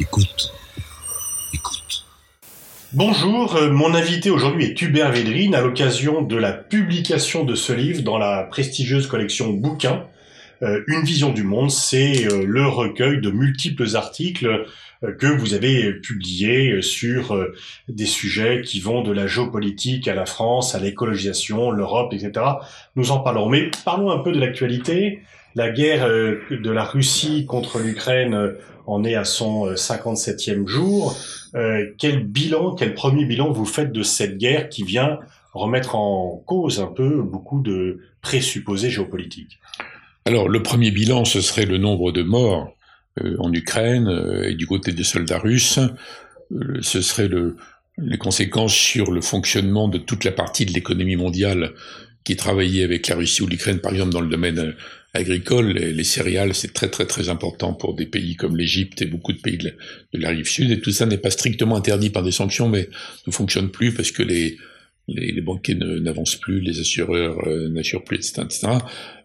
Écoute. Écoute. Bonjour, euh, mon invité aujourd'hui est Hubert Védrine à l'occasion de la publication de ce livre dans la prestigieuse collection Bouquins. Euh, Une vision du monde, c'est euh, le recueil de multiples articles que vous avez publiés sur des sujets qui vont de la géopolitique à la France, à l'écologisation, l'Europe, etc. Nous en parlerons. Mais parlons un peu de l'actualité. La guerre de la Russie contre l'Ukraine en est à son 57e jour. Euh, quel bilan, quel premier bilan vous faites de cette guerre qui vient remettre en cause un peu beaucoup de présupposés géopolitiques? Alors, le premier bilan, ce serait le nombre de morts euh, en Ukraine euh, et du côté des soldats russes. ce serait le, les conséquences sur le fonctionnement de toute la partie de l'économie mondiale qui travaillait avec la Russie ou l'Ukraine, par exemple, dans le domaine agricole, les, céréales, c'est très très très important pour des pays comme l'Égypte et beaucoup de pays de la, rive sud. Et tout ça n'est pas strictement interdit par des sanctions, mais ne fonctionne plus parce que les, les, banquiers n'avancent plus, les assureurs euh, n'assurent plus, etc.,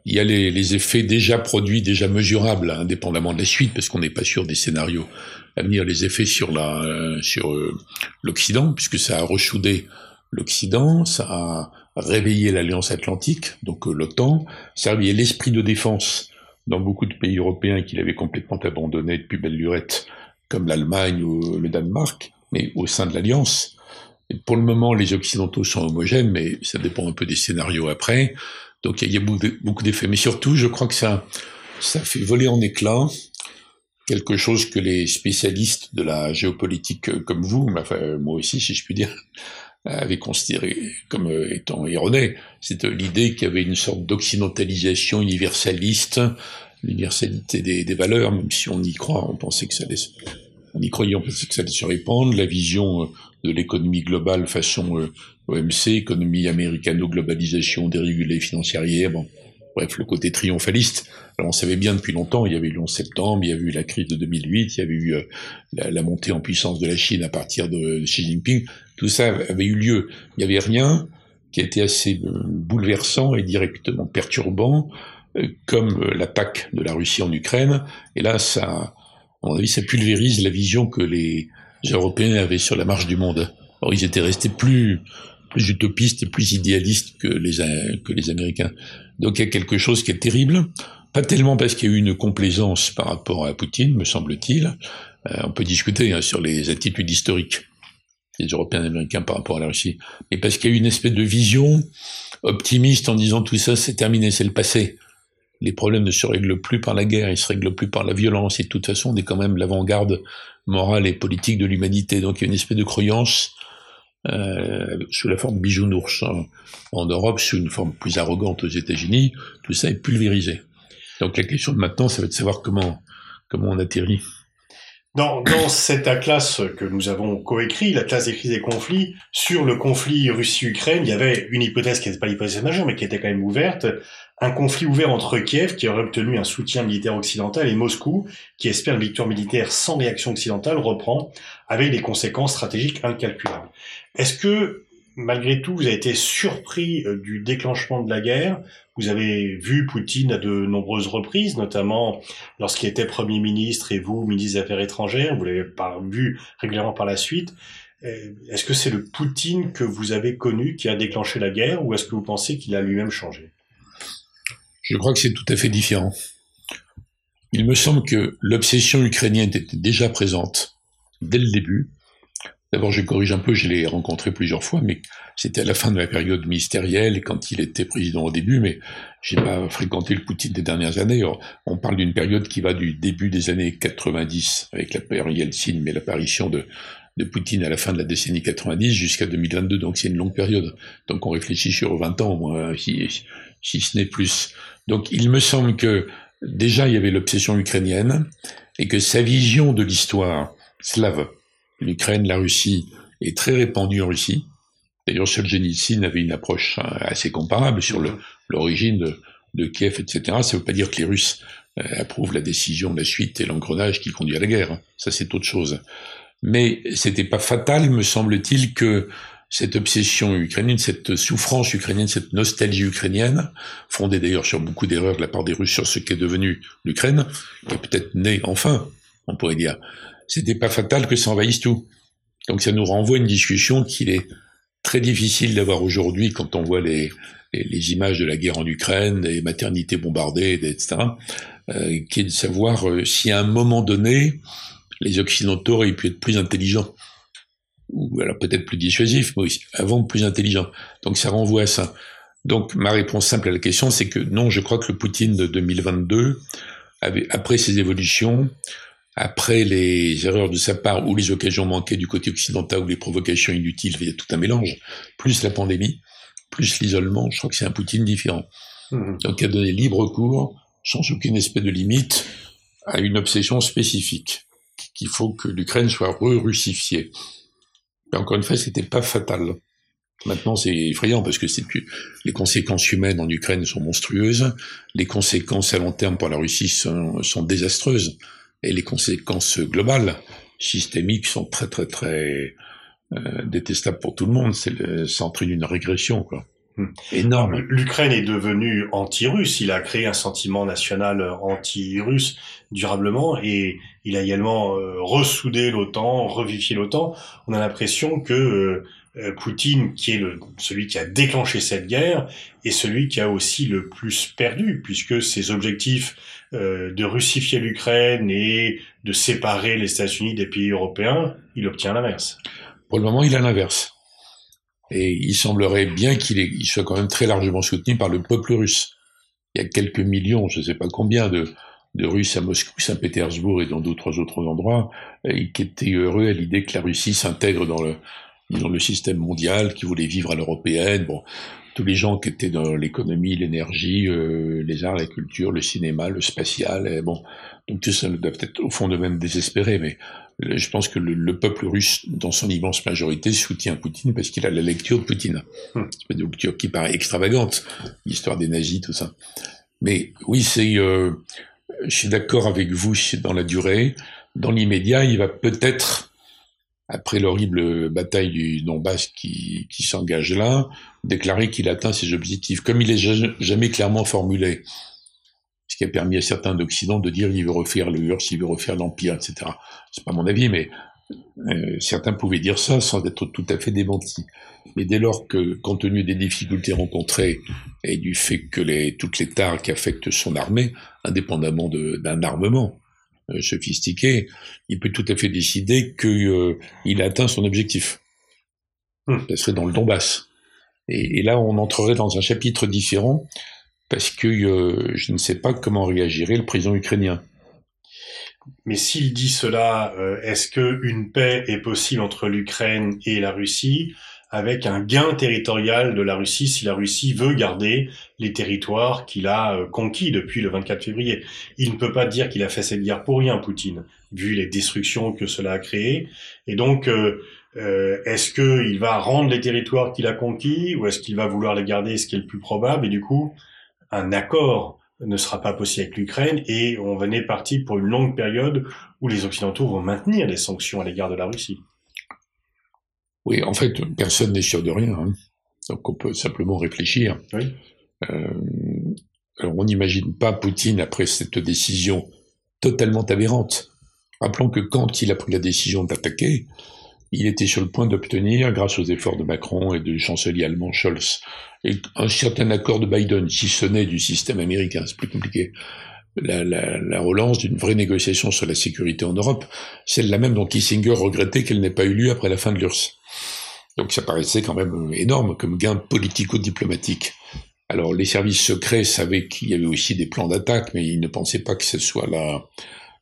Il y a les, effets déjà produits, déjà mesurables, hein, indépendamment de la suite, parce qu'on n'est pas sûr des scénarios à venir, les effets sur la euh, sur euh, l'Occident, puisque ça a rechoudé l'Occident, ça a réveillé l'Alliance Atlantique, donc euh, l'OTAN, réveillé l'esprit de défense dans beaucoup de pays européens qu'il avait complètement abandonné depuis belle lurette, comme l'Allemagne ou le Danemark, mais au sein de l'Alliance. Pour le moment, les Occidentaux sont homogènes, mais ça dépend un peu des scénarios après. Donc il y a beaucoup d'effets. Mais surtout, je crois que ça, ça fait voler en éclats quelque chose que les spécialistes de la géopolitique euh, comme vous, enfin, moi aussi si je puis dire, avait considéré comme euh, étant erroné. C'est l'idée qu'il y avait une sorte d'occidentalisation universaliste, l'universalité des, valeurs, même si on y croit, on pensait que ça allait, on y croyait, on pensait que ça allait se répandre, la vision euh, de l'économie globale façon euh, OMC, économie américano-globalisation dérégulée financière, bon, bref, le côté triomphaliste. Alors on savait bien depuis longtemps, il y avait eu le 11 septembre, il y avait eu la crise de 2008, il y avait eu la, montée en puissance de la Chine à partir de Xi Jinping. Tout ça avait eu lieu. Il n'y avait rien qui était assez euh, bouleversant et directement perturbant, euh, comme euh, l'attaque de la Russie en Ukraine. Et là, ça, à mon avis, ça pulvérise la vision que les Européens avaient sur la marche du monde. Or, ils étaient restés plus, plus utopistes et plus idéalistes que les, que les Américains. Donc, il y a quelque chose qui est terrible. Pas tellement parce qu'il y a eu une complaisance par rapport à Poutine, me semble-t-il. on peut discuter hein, sur les attitudes historiques les Européens et Américains par rapport à la Russie, mais parce qu'il y a eu une espèce de vision optimiste en disant tout ça c'est terminé, c'est le passé. Les problèmes ne se règlent plus par la guerre, ils se règlent plus par la violence, et de toute façon on est quand même l'avant-garde morale et politique de l'humanité. Donc il y a une espèce de croyance euh, sous la forme bijounours hein. en Europe, sous une forme plus arrogante aux États-Unis, tout ça est pulvérisé. Donc la question de maintenant, ça va être de savoir comment comment on atterrit. Dans, dans cette atlas que nous avons coécrit, l'atlas des crises et conflits, sur le conflit Russie-Ukraine, il y avait une hypothèse qui n'était pas l'hypothèse majeure, mais qui était quand même ouverte, un conflit ouvert entre Kiev, qui aurait obtenu un soutien militaire occidental, et Moscou, qui espère une victoire militaire sans réaction occidentale, reprend, avec des conséquences stratégiques incalculables. Est-ce que malgré tout, vous avez été surpris euh, du déclenchement de la guerre. Vous avez vu Poutine à de nombreuses reprises, notamment lorsqu'il était Premier ministre et vous, ministre des Affaires étrangères. Vous l'avez vu régulièrement par la suite. Euh, est-ce que c'est le Poutine que vous avez connu qui a déclenché la guerre ou est-ce que vous pensez qu'il a lui-même changé? Je crois que c'est tout à fait différent. Il me semble que l'obsession ukrainienne était déjà présente dès le début D'abord, je corrige un peu, je l'ai rencontré plusieurs fois, mais c'était à la fin de ma période ministérielle, quand il était président au début, mais j'ai pas fréquenté le Poutine des dernières années. On parle d'une période qui va du début des années 90, avec la période Yeltsin, mais l'apparition de, de Poutine à la fin de la décennie 90 jusqu'à 2022, donc c'est une longue période. Donc on réfléchit sur 20 ans moins, si, si ce n'est plus. Donc il me semble que déjà il y avait l'obsession ukrainienne, et que sa vision de l'histoire slave, l'Ukraine, la Russie, est très répandue en Russie. D'ailleurs, Solzhenitsyn avait une approche hein, assez comparable sur l'origine de, de, Kiev, etc. Ça ne veut pas dire que les Russes euh, approuvent la décision, la suite et l'engrenage qui conduit à la guerre. Hein. Ça, c'est autre chose. Mais c'était pas fatal, me semble-t-il, que cette obsession ukrainienne, cette souffrance ukrainienne, cette nostalgie ukrainienne, fondée d'ailleurs sur beaucoup d'erreurs de la part des Russes sur ce qu'est devenu l'Ukraine, qui est peut-être née enfin, on pourrait dire, c'était pas fatal que ça envahisse tout. Donc ça nous renvoie à une discussion qu'il est très difficile d'avoir aujourd'hui quand on voit les, les, images de la guerre en Ukraine, des maternités bombardées, etc., euh, qui est de savoir euh, si à un moment donné, les Occidentaux auraient pu être plus intelligents, ou alors peut-être plus dissuasifs, mais aussi avant plus intelligents. Donc ça renvoie à ça. Donc ma réponse simple à la question, c'est que non, je crois que le Poutine de 2022, avait, après ses évolutions, après les erreurs de sa part ou les occasions manquées du côté occidental ou les provocations inutiles, il y a tout un mélange, plus la pandémie, plus l'isolement, je crois que c'est un Poutine différent. Mmh. Donc il a donné libre cours, sans aucune espèce de limite, à une obsession spécifique, qu'il faut que l'Ukraine soit re-russifiée. Mais encore une fois, c'était pas fatal. Maintenant, c'est effrayant parce que c'est les conséquences humaines en Ukraine sont monstrueuses, les conséquences à long terme pour la Russie sont, sont désastreuses et les conséquences globales, systémiques, sont très très très euh, détestables pour tout le monde. C'est ça entraîne une régression, quoi. Hmm. Énorme. L'Ukraine est devenue anti-russe. Il a créé un sentiment national anti-russe durablement et il a également euh, ressoudé l'OTAN, revivifié l'OTAN. On a l'impression que euh, euh, Poutine, qui est celui qui a déclenché cette guerre, est celui qui a aussi le plus perdu, puisque ses objectifs euh, de russifier l'Ukraine et de séparer les États-Unis des pays européens, il obtient l'inverse. Pour le moment, il a l'inverse. Et il semblerait bien qu'il il soit quand même très largement soutenu par le peuple russe. Il y a quelques millions, je ne sais pas combien, de, Russes à Moscou, Saint-Pétersbourg et dans d'autres autres endroits, qui étaient heureux à l'idée que la Russie s'intègre dans le, dans le système mondial, qui voulaient vivre à l'européenne. Bon, tous les gens qui étaient dans l'économie, l'énergie, euh, les arts, la culture, le cinéma, le spatial, et bon, donc tout ça doit peut-être au fond de même désespéré, mais je pense que le, peuple russe, dans son immense majorité, soutient Poutine parce qu'il a la lecture de Poutine. Hmm. C'est une lecture qui paraît extravagante, l'histoire des nazis, tout ça. Mais oui, c'est, euh, je suis d'accord avec vous dans la durée. Dans l'immédiat, il va peut-être après l'horrible bataille du Donbass qui, qui s'engage là, déclarer qu'il atteint ses objectifs, comme il est jamais clairement formulé. Ce qui a permis à certains d'Occident de dire il veut refaire le URSS, il veut refaire l'Empire, etc. C'est pas mon avis, mais euh, certains pouvaient dire ça sans être tout à fait démentis. Mais dès lors que, compte tenu des difficultés rencontrées et du fait que les, toutes les tares qui affectent son armée, indépendamment d'un armement, sophistiqué, il peut tout à fait décider qu'il euh, a atteint son objectif. Hmm. Ça serait dans le Donbass. Et, là, on entrerait dans un chapitre différent parce que euh, je ne sais pas comment réagirait le président ukrainien. Mais s'il dit cela, est-ce qu'une paix est possible entre l'Ukraine et la Russie? Avec un gain territorial de la Russie si la Russie veut garder les territoires qu'il a euh, conquis depuis le 24 février. Il ne peut pas dire qu'il a fait cette guerre pour rien, Poutine, vu les destructions que cela a créées. Et donc, euh, euh, est-ce qu'il va rendre les territoires qu'il a conquis ou est-ce qu'il va vouloir les garder, ce qui est le plus probable? Et du coup, un accord ne sera pas possible avec l'Ukraine et on venait partir pour une longue période où les Occidentaux vont maintenir les sanctions à l'égard de la Russie. Oui, en fait, personne n'est sûr de rien. Hein. Donc on peut simplement réfléchir. Oui. Euh, alors on n'imagine pas Poutine après cette décision totalement aberrante. Rappelons que quand il a pris la décision d'attaquer, il était sur le point d'obtenir, grâce aux efforts de Macron et du chancelier allemand Scholz, un certain accord de Biden, si ce n'est du système américain, c'est plus compliqué. La, la, la relance d'une vraie négociation sur la sécurité en Europe, celle-là même dont Kissinger regrettait qu'elle n'ait pas eu lieu après la fin de l'URSS. Donc ça paraissait quand même énorme comme gain politico-diplomatique. Alors les services secrets savaient qu'il y avait aussi des plans d'attaque, mais ils ne pensaient pas que ce soit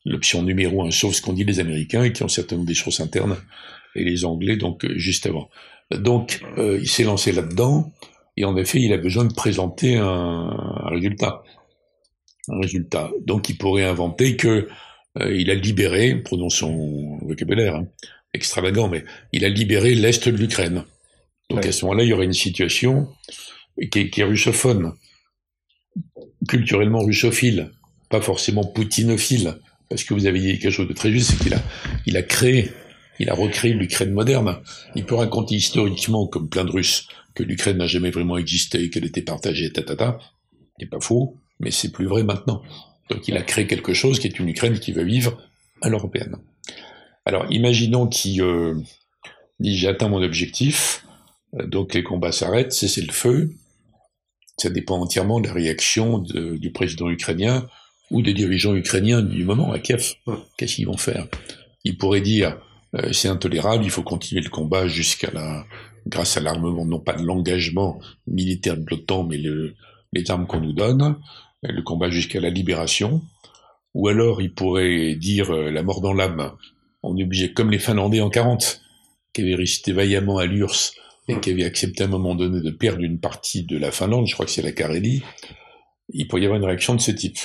l'option numéro un, sauf ce qu'ont dit les Américains, qui ont certainement des choses internes, et les Anglais, donc euh, juste avant. Donc euh, il s'est lancé là-dedans, et en effet, il a besoin de présenter un, résultat. Un résultat. Donc il pourrait inventer que euh, il a libéré, prenons son vocabulaire, hein, extravagant, mais il a libéré l'Est de l'Ukraine. Donc à ce moment-là, il y aurait une situation qui est, russophone, culturellement russophile, pas forcément poutinophile, parce que vous avez dit quelque chose de très juste, c'est qu'il a, il a créé, il a recréé l'Ukraine moderne. Il peut raconter historiquement, comme plein de Russes, que l'Ukraine n'a jamais vraiment existé, qu'elle était partagée, ta. C'est pas faux, mais c'est plus vrai maintenant. Donc il a créé quelque chose qui est une Ukraine qui va vivre à l'européenne. Alors, imaginons qu'il euh, dit j'ai atteint mon objectif, euh, donc les combats s'arrêtent, cessez le feu. Ça dépend entièrement de la réaction de, du président ukrainien ou des dirigeants ukrainiens du moment à Kiev. Qu'est-ce qu'ils vont faire? Ils pourraient dire euh, c'est intolérable, il faut continuer le combat jusqu'à la, grâce à l'armement, non pas de l'engagement militaire de l'OTAN, mais le, les armes qu'on nous donne, le combat jusqu'à la libération. Ou alors ils pourraient dire euh, la mort dans l'âme, on est obligé, comme les Finlandais en 40, qui avaient résisté vaillamment à l'URSS et qui avaient accepté à un moment donné de perdre une partie de la Finlande, je crois que c'est la Carélie, il pourrait y avoir une réaction de ce type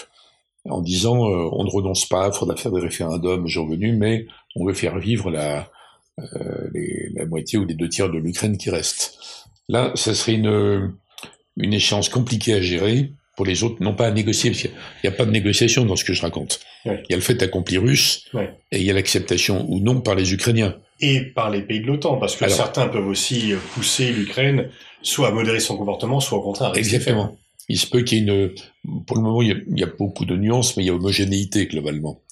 en disant euh, on ne renonce pas, il faudra faire des référendums jour venu, mais on veut faire vivre la, euh, la moitié ou les deux tiers de l'Ukraine qui reste. Là, ça serait une, une échéance compliquée à gérer pour les autres, non pas à négocier, parce qu'il n'y a, pas de négociation dans ce que je raconte. Il y a le fait accompli russe, et il y a l'acceptation ou non par les Ukrainiens. Et par les pays de l'OTAN, parce que certains peuvent aussi pousser l'Ukraine soit à modérer son comportement, soit au contraire. Exactement il se peut qu'il y ait une, pour le moment, il y, a, beaucoup de nuances, mais il y a homogénéité globalement.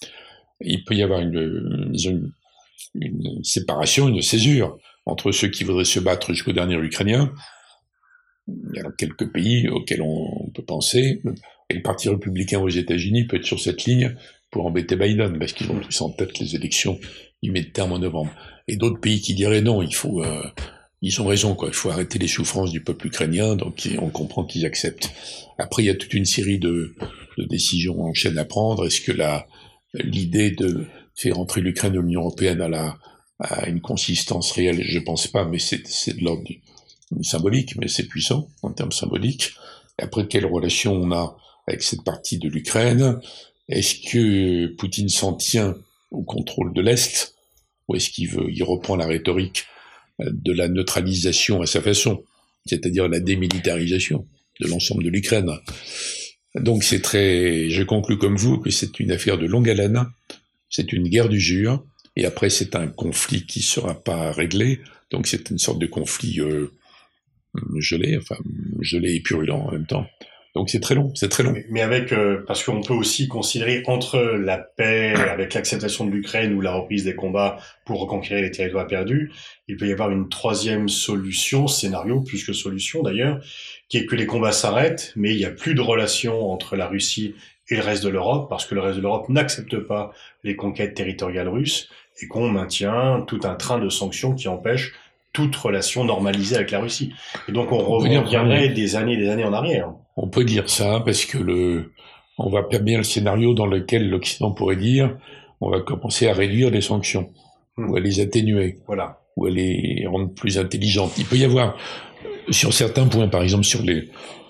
Il peut y avoir une, une, une séparation, une césure entre ceux qui voudraient se battre jusqu'au dernier Ukrainien. Il y a quelques pays auxquels on, peut penser. Et le Parti républicain aux États-Unis peut être sur cette ligne pour embêter Biden, parce qu'ils ont tous en tête les élections du mi-terme en novembre. Et d'autres pays qui diraient non, il faut, euh, ils ont raison, quoi. Il faut arrêter les souffrances du peuple ukrainien, donc on comprend qu'ils acceptent. Après, il y a toute une série de, de décisions en chaîne à prendre. Est-ce que la l'idée de faire entrer l'Ukraine dans l'Union européenne a, la, a une consistance réelle? Je pense pas, mais c'est de l'ordre du, symbolique, mais c'est puissant en termes symboliques. après, quelle relation on a avec cette partie de l'Ukraine? Est-ce que Poutine s'en tient au contrôle de l'Est? Ou est-ce qu'il veut, il reprend la rhétorique de la neutralisation à sa façon, c'est-à-dire la démilitarisation de l'ensemble de l'Ukraine? Donc c'est très, je conclus comme vous que c'est une affaire de longue haleine, c'est une guerre du jure, et après c'est un conflit qui sera pas réglé, donc c'est une sorte de conflit euh, gelé, enfin gelé et purulent en même temps. Donc c'est très long, c'est très long. Mais, avec, euh, parce qu'on peut aussi considérer entre la paix, avec l'acceptation de l'Ukraine ou la reprise des combats pour reconquérir les territoires perdus, il peut y avoir une troisième solution, scénario plus que solution d'ailleurs, qui est que les combats s'arrêtent, mais il n'y a plus de relation entre la Russie et le reste de l'Europe, parce que le reste de l'Europe n'accepte pas les conquêtes territoriales russes, et qu'on maintient tout un train de sanctions qui empêche toute relation normalisée avec la Russie. Et donc on reviendrait des années et des années en arrière. On peut dire ça parce que le, on va perdre bien le scénario dans lequel l'Occident pourrait dire on va commencer à réduire les sanctions hmm. ou à les atténuer, voilà, ou à les rendre plus intelligentes. Il peut y avoir sur certains points, par exemple sur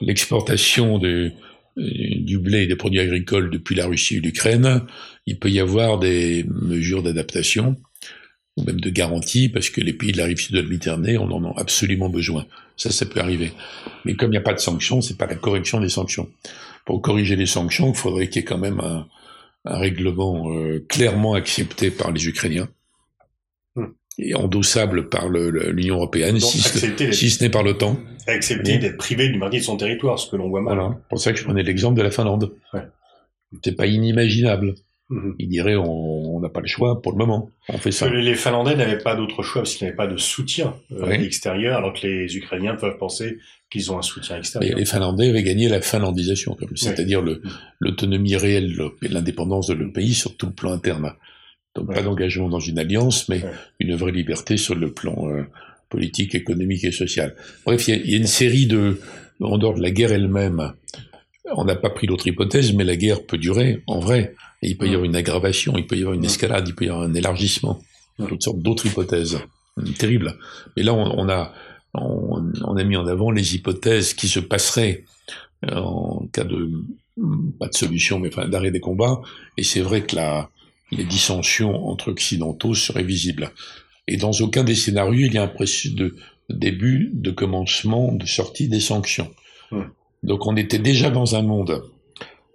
l'exportation du blé et des produits agricoles depuis la Russie et l'Ukraine, il peut y avoir des mesures d'adaptation ou même de garantie, parce que les pays de la rive sud de la Méditerranée, on en a absolument besoin. Ça, ça peut arriver. Mais comme il n'y a pas de sanctions, c'est pas la correction des sanctions. Pour corriger les sanctions, il faudrait qu'il y ait quand même un, un règlement euh, clairement accepté par les Ukrainiens hmm. et endossable par l'Union européenne, si, si, ce n'est par l'OTAN. Accepter d'être privé d'une partie de son territoire, ce que l'on voit mal. Voilà. pour ça que je prenais l'exemple de la Finlande. Ouais. C'est pas inimaginable. Mhm. Il dirait on n'a pas le choix pour le moment, on fait ça. Les Finlandais n'avaient pas d'autre choix parce qu'ils n'avaient pas de soutien euh, extérieur, alors que les Ukrainiens peuvent penser qu'ils ont un soutien extérieur. les Finlandais avaient gagné la finlandisation, c'est-à-dire mhm. l'autonomie réelle et l'indépendance de leur pays sur tout le plan interne. Donc pas d'engagement dans une alliance, mais une vraie liberté sur le plan euh, politique, économique et social. Bref, il y, a une série de, en dehors de la guerre elle-même, on n'a pas pris l'autre hypothèse, mais la guerre peut durer, en vrai. Et il peut y avoir une aggravation, il peut y avoir une escalade, il peut y avoir un élargissement, toutes sortes d'autres hypothèses. Terrible. Mais là, on, a, on, a mis en avant les hypothèses qui se passeraient euh, en cas de, pas de solution, mais enfin, d'arrêt des combats. Et c'est vrai que la, les dissensions entre occidentaux seraient visibles. Et dans aucun des scénarios, il y a un processus de début, de commencement, de sortie des sanctions. Donc on était déjà dans un monde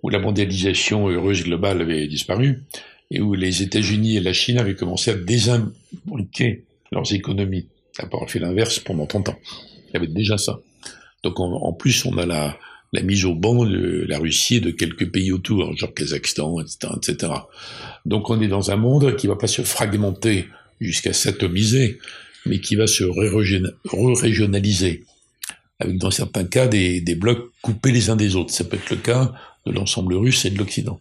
où la mondialisation heureuse globale avait disparu et où les États-Unis et la Chine avaient commencé à désimbriquer leurs économies. D'abord, fait l'inverse pendant 30 ans. Il y avait déjà ça. Donc en plus, on a la, mise au banc de la Russie et de quelques pays autour, genre Kazakhstan, etc.. Donc on est dans un monde qui va pas se fragmenter jusqu'à s'atomiser, mais qui va se régionaliser, avec dans certains cas des, des, blocs coupés les uns des autres. Ça peut être le cas de l'ensemble russe et de l'Occident.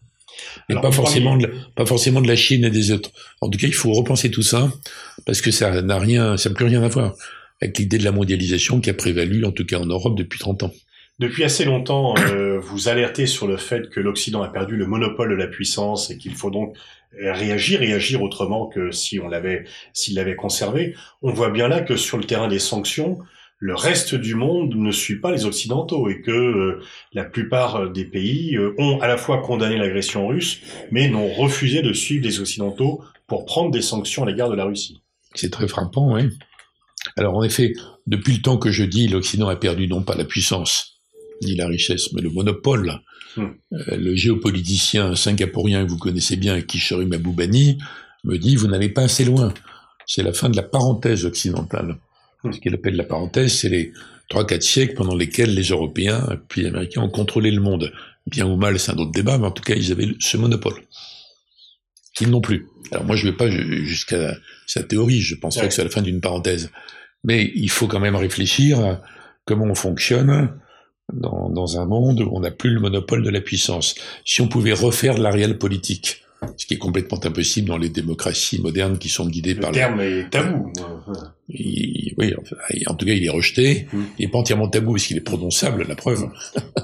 Et pas forcément, de, pas forcément de la Chine et des autres. En tout cas, il faut repenser tout ça, parce que ça n'a rien, ça n'a plus rien à voir avec l'idée de la mondialisation qui a prévalu, en tout cas en Europe, depuis 30 ans. Depuis assez longtemps, euh, vous alertez sur le fait que l'Occident a perdu le monopole de la puissance et qu'il faut donc réagir et agir autrement que si on l'avait, s'il l'avait conservé. On voit bien là que sur le terrain des sanctions, le reste du monde ne suit pas les Occidentaux et que euh, la plupart des pays euh, ont à la fois condamné l'agression russe, mais n'ont refusé de suivre les Occidentaux pour prendre des sanctions à l'égard de la Russie. C'est très frappant, oui. Alors en effet, depuis le temps que je dis, l'Occident a perdu non pas la puissance, ni la richesse, mais le monopole. Hmm. Euh, le géopoliticien singapourien que vous connaissez bien, Kishori Maboubani, me dit, vous n'allez pas assez loin. C'est la fin de la parenthèse occidentale. Ce qu'il appelle la parenthèse, c'est les trois, quatre siècles pendant lesquels les Européens puis les Américains ont contrôlé le monde. Bien ou mal, c'est un autre débat, mais en tout cas, ils avaient ce monopole. Qu'ils n'ont plus. Alors moi, je ne vais pas jusqu'à sa théorie, je pense pas que c'est la fin d'une parenthèse. Mais il faut quand même réfléchir à comment on fonctionne dans, dans un monde où on n'a plus le monopole de la puissance. Si on pouvait refaire de la réelle politique, ce qui est complètement impossible dans les démocraties modernes qui sont guidées le par... Le terme est tabou. oui, en tout cas, il est rejeté. Hmm. Il n'est pas entièrement tabou parce qu'il est prononçable, la preuve.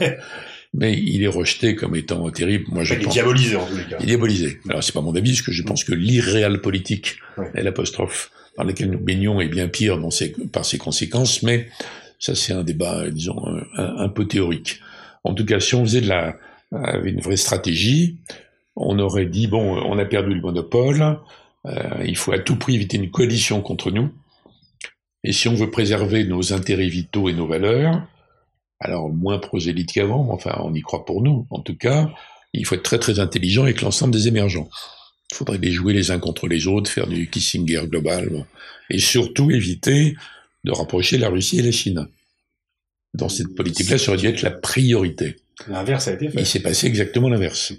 mais il est rejeté comme étant terrible. Moi, je il est diabolisé en tous les cas. Il est diabolisé. Alors c'est pas mon avis, parce que je pense que l'irréel politique est l'apostrophe dans laquelle nous baignons est bien pire dans ses, par ses conséquences, mais ça c'est un débat, disons, un, un, peu théorique. En tout cas, si on faisait de la, avec une vraie stratégie, on aurait dit bon, on a perdu le monopole, euh, il faut à tout prix éviter une coalition contre nous, et si on veut préserver nos intérêts vitaux et nos valeurs, alors moins prosélyte qu'avant, mais enfin on y croit pour nous. En tout cas, il faut être très très intelligent avec l'ensemble des émergents. Il faudrait les jouer les uns contre les autres, faire du Kissinger global, et surtout éviter de rapprocher la Russie et la Chine. Dans cette politique-là, ça aurait dû être la priorité. L'inverse a été fait. Il s'est passé exactement l'inverse.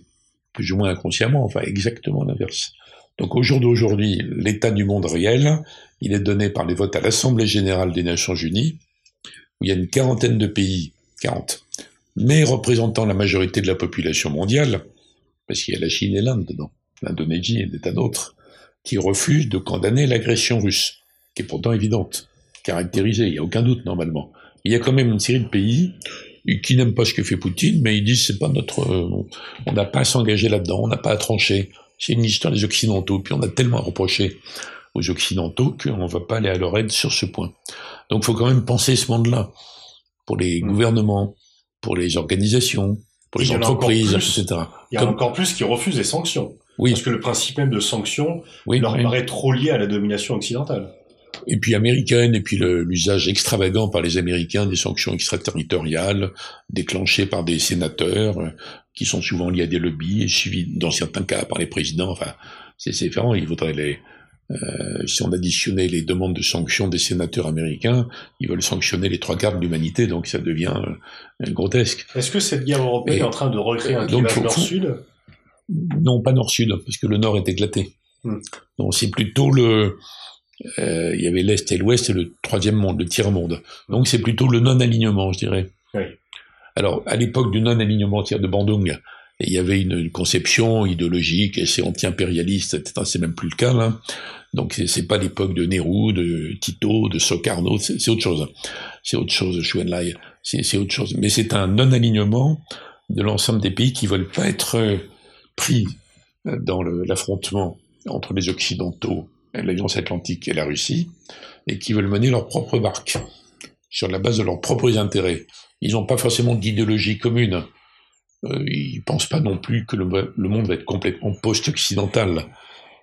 Plus ou moins inconsciemment, enfin exactement l'inverse. Donc au jour d'aujourd'hui, l'état du monde réel, il est donné par les votes à l'Assemblée générale des Nations unies, où il y a une quarantaine de pays, 40, mais représentant la majorité de la population mondiale, parce qu'il y a la Chine et l'Inde dedans, l'Indonésie et des tas d'autres, qui refusent de condamner l'agression russe, qui est pourtant évidente, caractérisée, il n'y a aucun doute normalement. Il y a quand même une série de pays qui n'aiment pas ce que fait Poutine, mais ils disent c'est pas notre, euh, on n'a pas à s'engager là-dedans, on n'a pas à trancher. C'est une histoire des Occidentaux, puis on a tellement reproché aux Occidentaux qu'on ne va pas aller à leur aide sur ce point. Donc il faut quand même penser ce monde-là, pour les mmh. gouvernements, pour les organisations, pour les entreprises, etc. Il y a encore plus qui refusent les sanctions. Oui. Parce que le principe même de sanctions leur paraît trop lié à la domination occidentale. Et puis américaine, et puis l'usage extravagant par les Américains des sanctions extraterritoriales, déclenchées par des sénateurs, euh, qui sont souvent liés à des lobbies, et suivis dans certains cas par les présidents. Enfin, c'est différent. Il faudrait les, euh, si on additionnait les demandes de sanctions des sénateurs américains, ils veulent sanctionner les trois quarts de l'humanité, donc ça devient euh, grotesque. Est-ce que cette guerre européenne est en train de recréer un clivage nord-sud? Non, pas nord-sud, parce que le nord est éclaté. Hmm. Donc c'est plutôt le... Euh, il y avait l'Est et l'Ouest et le troisième monde, le tiers-monde. Donc c'est plutôt le non-alignement, je dirais. Oui. Alors, à l'époque du non-alignement de Bandung, il y avait une, conception idéologique, et c'est anti-impérialiste, etc. C'est même plus le cas, là. Donc c'est pas l'époque de Nehru, de Tito, de Sokarno, c'est autre chose. C'est autre chose, Chouenlai, c'est autre chose. Mais c'est un non-alignement de l'ensemble des pays qui veulent pas être euh, pris dans l'affrontement entre les Occidentaux, l'Alliance Atlantique et la Russie, et qui veulent mener leur propre barque sur la base de leurs propres intérêts. Ils n'ont pas forcément d'idéologie commune. Euh, ils pensent pas non plus que le, le monde va être complètement post-occidental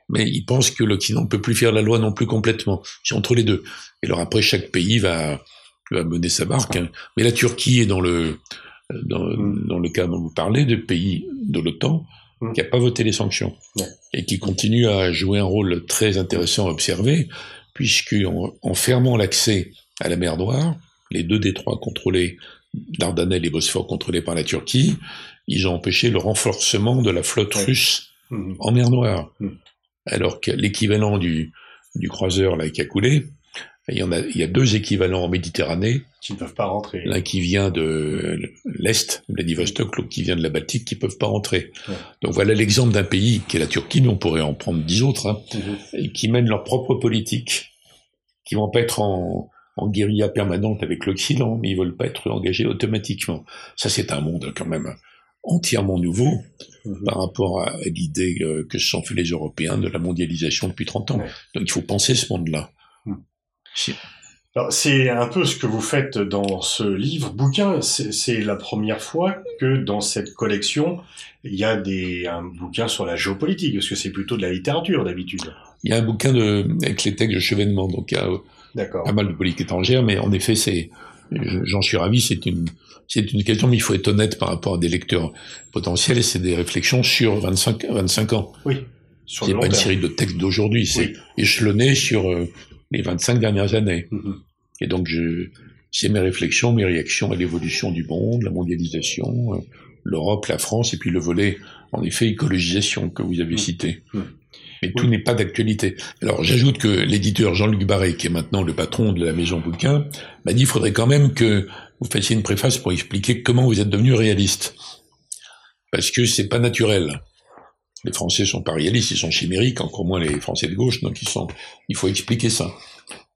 mais ils pensent que l'Occident ne peut plus faire la loi non plus complètement. C'est entre les deux. Et alors après, chaque pays va, va mener sa barque. Hein. Mais la Turquie est dans le, dans, mm. dans, le cas dont vous parlez, de pays de l'OTAN mm. qui n'a pas voté les sanctions et qui continue à jouer un rôle très intéressant à observer, puisque en, fermant l'accès à la mer Noire, les deux détroits contrôlés Dardanelles et Bosphore contrôlés par la Turquie, ils ont empêché le renforcement de la flotte russe mmh. en mer Noire. Mmh. Alors que l'équivalent du, du croiseur là, qui a coulé, il y, en a, il y a deux équivalents en Méditerranée. Qui ne peuvent pas rentrer. L'un qui vient de l'Est, Vladivostok, l'autre qui vient de la Baltique, qui ne peuvent pas rentrer. Donc voilà l'exemple d'un pays qui est la Turquie, mais on pourrait en prendre dix autres, hein, mmh. et qui mènent leur propre politique, qui vont pas être en, en guérilla permanente avec l'Occident, mais ils veulent pas être engagés automatiquement. Ça, c'est un monde quand même entièrement nouveau mhm. par rapport à l'idée euh, que se sont fait les Européens de la mondialisation depuis 30 ans. Donc il faut penser ce monde-là. C'est un peu ce que vous faites dans ce livre, bouquin. C'est la première fois que dans cette collection, il y a des, un bouquin sur la géopolitique, parce que c'est plutôt de la littérature d'habitude. Il y a un bouquin de, avec les textes de Chevènement, donc il y a pas mal de politique étrangère, mais en effet, c'est, j'en suis ravi, c'est une, c'est une question, mais il faut être honnête par rapport à des lecteurs potentiels, et c'est des réflexions sur 25, 25 ans. Oui. C'est pas une série de textes d'aujourd'hui, c'est échelonné sur euh, les 25 dernières années. Mm-hmm. Et donc, c'est mes réflexions, mes réactions à l'évolution du monde, la mondialisation, euh, l'Europe, la France, et puis le volet, en effet, écologisation que vous avez mm. cité. Mm mais tout n'est pas d'actualité. Alors j'ajoute que l'éditeur Jean-Luc Barré, qui est maintenant le patron de la maison bouquin, m'a dit qu'il faudrait quand même que vous fassiez une préface pour expliquer comment vous êtes devenu réaliste. Parce que c'est pas naturel. Les Français sont pas réalistes, ils sont chimériques, encore moins les Français de gauche, donc ils sont, il faut expliquer ça.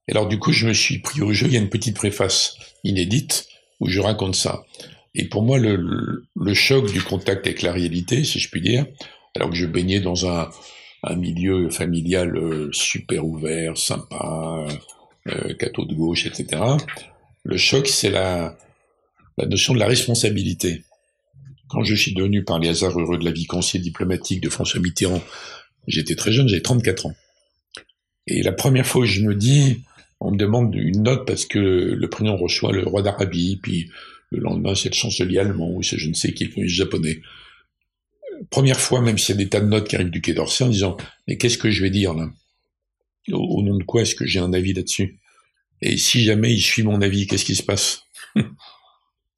Et alors du coup, je me suis pris au jeu, il y a une petite préface inédite où je raconte ça. Et pour moi, le, le choc du contact avec la réalité, si je puis dire, alors que je baignais dans un, un milieu familial euh, super ouvert, sympa, euh, catho de gauche, etc. Le choc, c'est la, la notion de la responsabilité. Quand je suis devenu, par les hasards heureux de la vie, conseiller diplomatique de François Mitterrand, j'étais très jeune, j'avais 34 ans. Et la première fois où je me dis, on me demande une note parce que le prénom reçoit le roi d'Arabie, puis le lendemain c'est le chancelier allemand, ou c'est je ne sais qui, le japonais. Première fois, même s'il y a des tas de notes qui arrivent du Quai d'Orsay, en disant mais qu'est-ce que je vais dire là? Au, nom de quoi est-ce que j'ai un avis là-dessus? Et si jamais il suit mon avis, qu'est-ce qui se passe?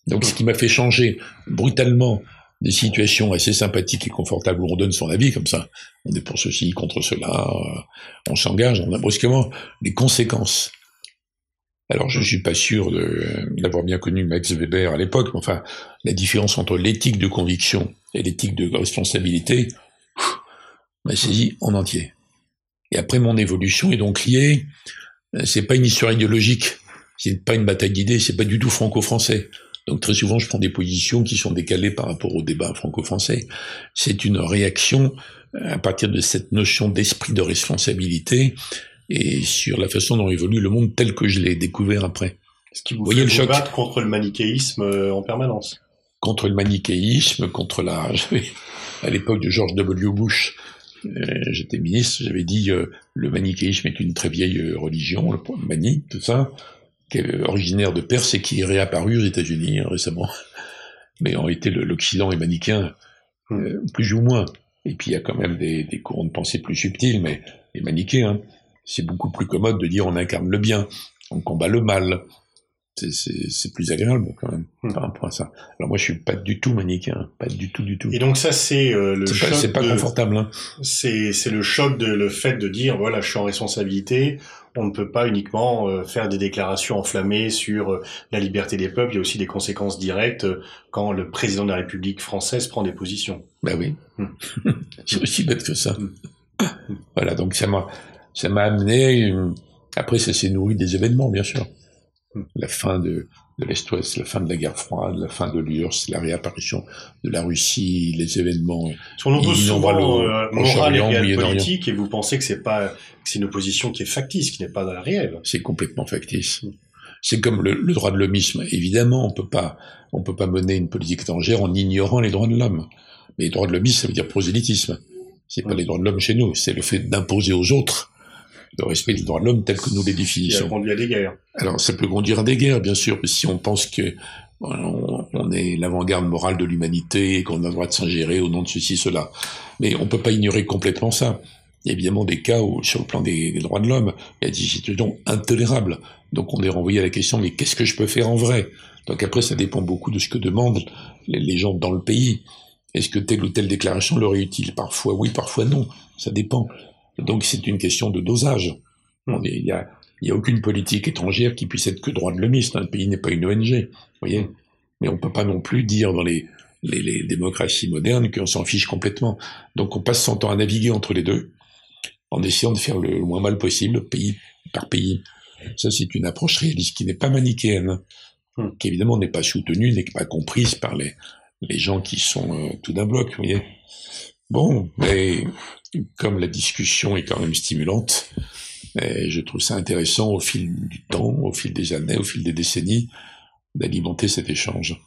Donc, ce qui m'a fait changer brutalement des situations assez sympathiques et confortables où on donne son avis comme ça, on est pour ceci, contre cela, on s'engage, on a brusquement les conséquences. Alors, je suis pas sûr d'avoir bien connu Max Weber à l'époque, mais enfin, la différence entre l'éthique de conviction et l'éthique de responsabilité m'a saisi en entier. Et après, mon évolution est donc liée, euh, c'est pas une histoire idéologique, c'est pas une bataille d'idées, c'est pas du tout franco-français. Donc très souvent, je prends des positions qui sont décalées par rapport au débat franco-français. C'est une réaction euh, à partir de cette notion d'esprit de responsabilité et sur la façon dont évolue le monde tel que je l'ai découvert après. Ce qui vous, voyez le choc contre le manichéisme euh, en permanence contre le manichéisme, contre la... à l'époque de George W. Bush, j'étais ministre, j'avais dit euh, le manichéisme est une très vieille euh, religion, le mani, tout ça, qui est originaire de Perse et qui est réapparu aux États-Unis hein, récemment. Mais en réalité, l'Occident est manichéen, hmm. plus ou moins. Et puis il y a quand même des, des courants de pensée plus subtils, mais les manichéens, hein, c'est beaucoup plus commode de dire on incarne le bien, on combat le mal, c'est plus agréable quand même hmm. par rapport à ça. Alors moi je suis pas du tout manichéen, pas du tout du tout. Et donc ça c'est euh, le choc. C'est pas, confortable. Hein. C'est c'est le choc de le fait de dire voilà je suis en responsabilité. On ne peut pas uniquement euh, faire des déclarations enflammées sur euh, la liberté des peuples. Il y a aussi des conséquences directes quand le président de la République française prend des positions. Ben oui, hmm. c'est aussi bête que ça. Hmm. voilà donc ça m'a ça m'a amené. Après ça s'est nourri des événements bien sûr la fin de, de l'Est-Ouest, la fin de la guerre froide, la fin de l'URSS, la réapparition de la Russie, les événements. Sur on souvent euh, et politique, et vous pensez que c'est pas, c'est une opposition qui est factice, qui n'est pas dans la réelle. C'est complètement factice. C'est comme le, le, droit de l'homisme. Évidemment, on peut pas, on peut pas mener une politique étrangère en ignorant les droits de l'homme. Mais les droits de l'homisme, ça veut dire prosélytisme. C'est pas les droits de l'homme chez nous, c'est le fait d'imposer aux autres le respect des droits de l'homme tel que nous les définissons. Ça conduit à des guerres. Alors ça peut conduire à des guerres, bien sûr, si on pense que on, est l'avant-garde morale de l'humanité et qu'on a le droit de s'ingérer au nom de ceci, cela. Mais on peut pas ignorer complètement ça. Il y a évidemment des cas où, sur le plan des, droits de l'homme, il y a des situations intolérables. Donc on est renvoyé à la question, mais qu'est-ce que je peux faire en vrai? Donc après, ça dépend beaucoup de ce que demandent les, gens dans le pays. Est-ce que telle ou telle déclaration leur est utile? Parfois oui, parfois non. Ça dépend. Donc c'est une question de dosage. il y a, aucune politique étrangère qui puisse être que droit de l'homiste. Un pays n'est pas une ONG, voyez. Mais on peut pas non plus dire dans les, les, les démocraties modernes qu'on s'en fiche complètement. Donc on passe son temps à naviguer entre les deux en essayant de faire le moins mal possible, pays par pays. Ça, c'est une approche réaliste qui n'est pas manichéenne, hmm. qui évidemment n'est pas soutenue, n'est pas comprise par les, les gens qui sont euh, tout d'un bloc, vous voyez. Bon, mais comme la discussion est quand même stimulante, je trouve ça intéressant au fil du temps, au fil des années, au fil des décennies, d'alimenter cet échange.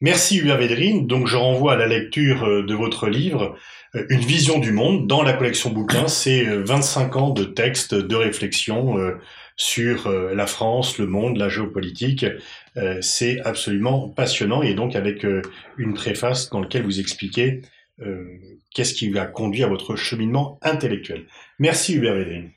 Merci Hubert Védrine. Donc je renvoie à la lecture euh, de votre livre euh, Une vision du monde dans la collection bouquin. C'est 25 euh, ans de textes, de réflexion sur la France, le monde, la géopolitique. C'est absolument passionnant et donc avec une préface dans laquelle vous expliquez qu'est-ce qui a conduit à votre cheminement intellectuel? Merci Hubert Védrine.